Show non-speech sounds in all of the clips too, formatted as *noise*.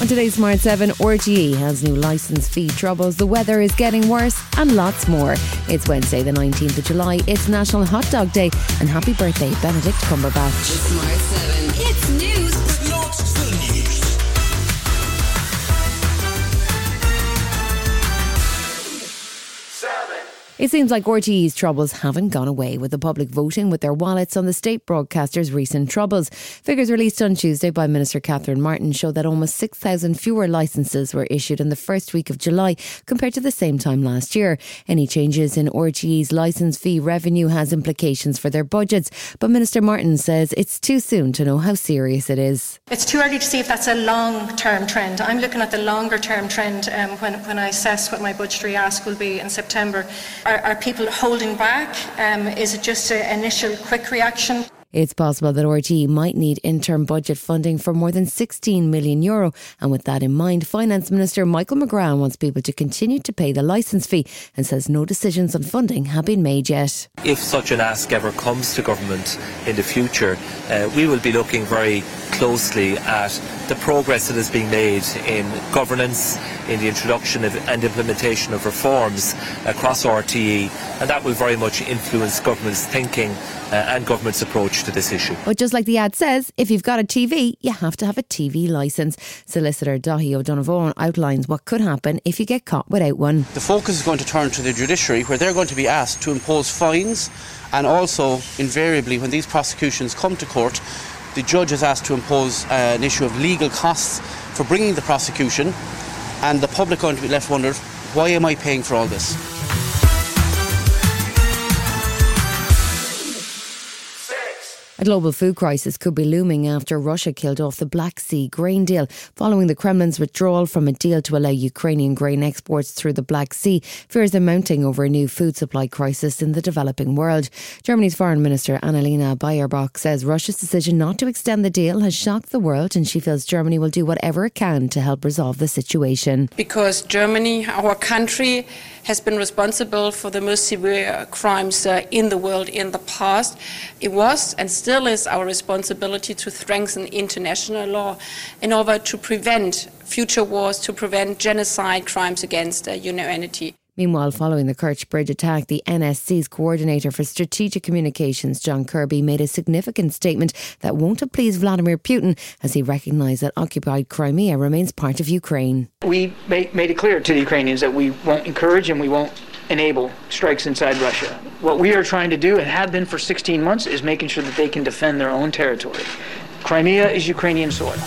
On today's Smart 7, RTE has new licence fee troubles, the weather is getting worse, and lots more. It's Wednesday, the 19th of July. It's National Hot Dog Day, and happy birthday, Benedict Cumberbatch. Smart 7. It's news. It seems like RTE's troubles haven't gone away with the public voting with their wallets on the state broadcaster's recent troubles. Figures released on Tuesday by Minister Catherine Martin show that almost 6,000 fewer licences were issued in the first week of July compared to the same time last year. Any changes in RTE's licence fee revenue has implications for their budgets, but Minister Martin says it's too soon to know how serious it is. It's too early to see if that's a long term trend. I'm looking at the longer term trend um, when, when I assess what my budgetary ask will be in September. Are, are people holding back? Um, is it just an initial quick reaction? It's possible that RTE might need interim budget funding for more than 16 million euro. And with that in mind, Finance Minister Michael McGrath wants people to continue to pay the licence fee and says no decisions on funding have been made yet. If such an ask ever comes to government in the future, uh, we will be looking very closely at the progress that is being made in governance, in the introduction of, and implementation of reforms across RTE, and that will very much influence government's thinking uh, and government's approach to this issue. But just like the ad says, if you've got a TV, you have to have a TV licence. Solicitor Dahi O'Donovan outlines what could happen if you get caught without one. The focus is going to turn to the judiciary, where they're going to be asked to impose fines, and also, invariably, when these prosecutions come to court, the judge is asked to impose uh, an issue of legal costs for bringing the prosecution, and the public are going to be left wondering, why am I paying for all this? A global food crisis could be looming after Russia killed off the Black Sea grain deal. Following the Kremlin's withdrawal from a deal to allow Ukrainian grain exports through the Black Sea, fears are mounting over a new food supply crisis in the developing world. Germany's Foreign Minister Annalena Baerbock says Russia's decision not to extend the deal has shocked the world and she feels Germany will do whatever it can to help resolve the situation. Because Germany, our country, has been responsible for the most severe crimes uh, in the world in the past. It was and still is our responsibility to strengthen international law in order to prevent future wars, to prevent genocide, crimes against uh, humanity. Meanwhile, following the Kerch Bridge attack, the NSC's coordinator for strategic communications, John Kirby, made a significant statement that won't have pleased Vladimir Putin as he recognised that occupied Crimea remains part of Ukraine. We made it clear to the Ukrainians that we won't encourage and we won't enable strikes inside Russia. What we are trying to do, and have been for 16 months, is making sure that they can defend their own territory. Crimea is Ukrainian soil.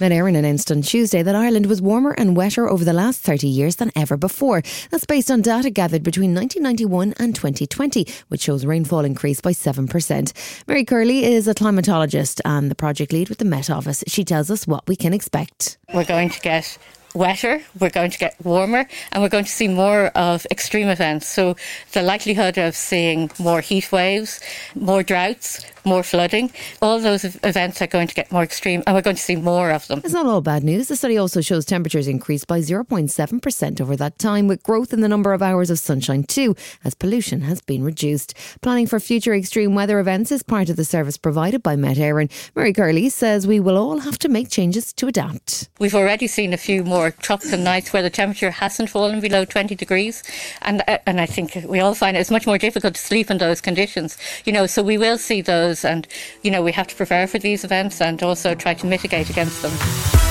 Met Éireann announced on Tuesday that Ireland was warmer and wetter over the last 30 years than ever before. That's based on data gathered between 1991 and 2020, which shows rainfall increased by 7%. Mary Curley is a climatologist and the project lead with the Met Office. She tells us what we can expect. We're going to get wetter, we're going to get warmer, and we're going to see more of extreme events. So, the likelihood of seeing more heat waves, more droughts, more flooding, all those events are going to get more extreme, and we're going to see more of them. It's not all bad news. The study also shows temperatures increased by 0.7% over that time, with growth in the number of hours of sunshine too, as pollution has been reduced. Planning for future extreme weather events is part of the service provided by Met Éireann. Mary Curley says we will all have to make changes to adapt. We've already seen a few more tropical nights where the temperature hasn't fallen below 20 degrees, and uh, and I think we all find it's much more difficult to sleep in those conditions. You know, so we will see those, and you know we have to prepare for these events and also try to mitigate against them.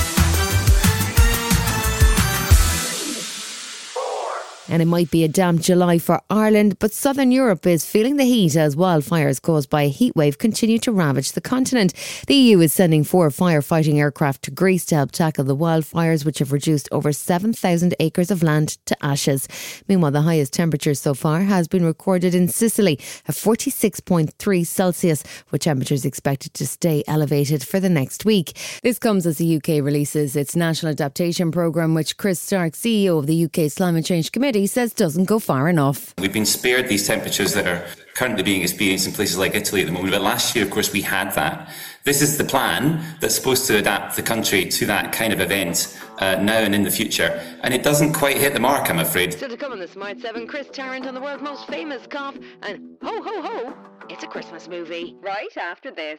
And it might be a damp July for Ireland, but southern Europe is feeling the heat as wildfires caused by a heatwave continue to ravage the continent. The EU is sending four firefighting aircraft to Greece to help tackle the wildfires, which have reduced over 7,000 acres of land to ashes. Meanwhile, the highest temperature so far has been recorded in Sicily at 46.3 Celsius, with temperatures expected to stay elevated for the next week. This comes as the UK releases its National Adaptation Programme, which Chris Stark, CEO of the UK's Climate Change Committee, says doesn't go far enough. We've been spared these temperatures that are currently being experienced in places like Italy at the moment. But last year, of course, we had that. This is the plan that's supposed to adapt the country to that kind of event uh, now and in the future. And it doesn't quite hit the mark, I'm afraid. Still to come on the Smart 7, Chris Tarrant on the world's most famous cough, and ho ho ho, it's a Christmas movie. Right after this.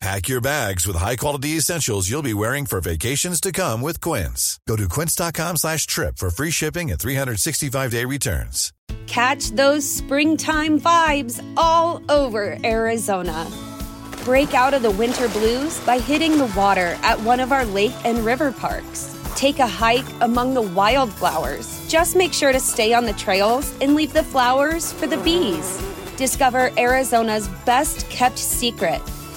Pack your bags with high-quality essentials you'll be wearing for vacations to come with Quince. Go to quince.com slash trip for free shipping and 365-day returns. Catch those springtime vibes all over Arizona. Break out of the winter blues by hitting the water at one of our lake and river parks. Take a hike among the wildflowers. Just make sure to stay on the trails and leave the flowers for the bees. Discover Arizona's best kept secret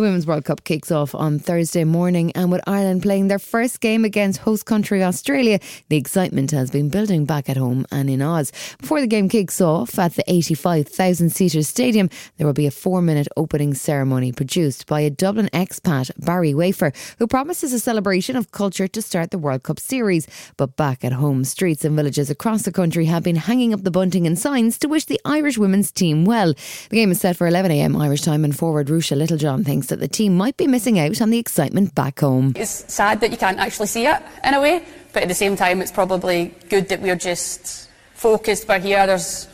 The Women's World Cup kicks off on Thursday morning, and with Ireland playing their first game against host country Australia, the excitement has been building back at home and in Oz. Before the game kicks off at the 85,000 seater stadium, there will be a four minute opening ceremony produced by a Dublin expat, Barry Wafer, who promises a celebration of culture to start the World Cup series. But back at home, streets and villages across the country have been hanging up the bunting and signs to wish the Irish women's team well. The game is set for 11am Irish time, and forward Ruesha Littlejohn thinks that the team might be missing out on the excitement back home. It's sad that you can't actually see it in a way, but at the same time, it's probably good that we're just focused. We're here. There's,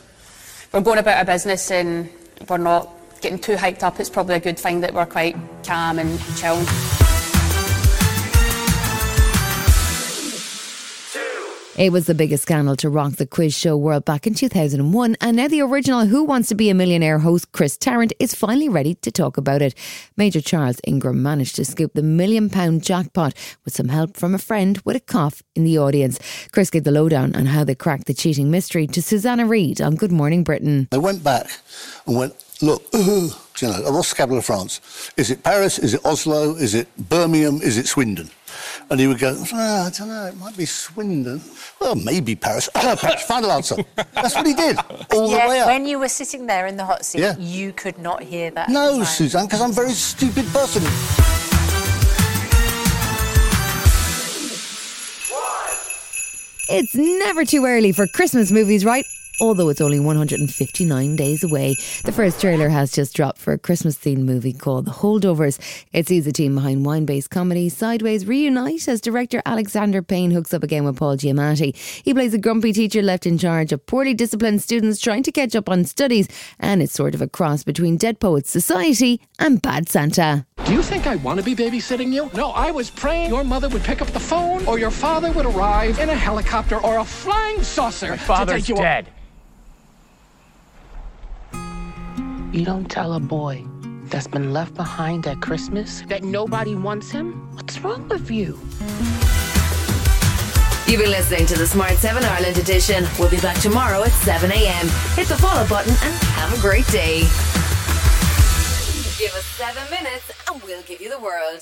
we're going about our business, and we're not getting too hyped up. It's probably a good thing that we're quite calm and chill. It was the biggest scandal to rock the quiz show world back in 2001, and now the original Who Wants to Be a Millionaire host, Chris Tarrant, is finally ready to talk about it. Major Charles Ingram managed to scoop the million pound jackpot with some help from a friend with a cough in the audience. Chris gave the lowdown on how they cracked the cheating mystery to Susanna Reid on Good Morning Britain. They went back and went, look, *clears throat* you know, what's the capital of France? Is it Paris? Is it Oslo? Is it Birmingham? Is it Swindon? And he would go, ah, I don't know, it might be Swindon. Well, maybe Paris. *laughs* Paris, final answer. That's what he did, all Yeah, the way up. When you were sitting there in the hot seat, Yeah. you could not hear that. No. Suzanne, because I'm a very stupid person. It's never too early for Christmas movies, right? Although it's only 159 days away. The first trailer has just dropped for a Christmas themed movie called The Holdovers. It sees the team behind wine based comedy Sideways reunite as director Alexander Payne hooks up again with Paul Giamatti. He plays a grumpy teacher left in charge of poorly disciplined students trying to catch up on studies, and it's sort of a cross between Dead Poets Society and Bad Santa. Do you think I want to be babysitting you? No, I was praying your mother would pick up the phone or your father would arrive in a helicopter or a flying saucer. My father's to take You don't tell a boy that's been left behind at Christmas that nobody wants him? What's wrong with you? You've been listening to the Smart 7 Ireland edition. We'll be back tomorrow at 7 a.m. Hit the follow button and have a great day. Give us seven minutes and we'll give you the world.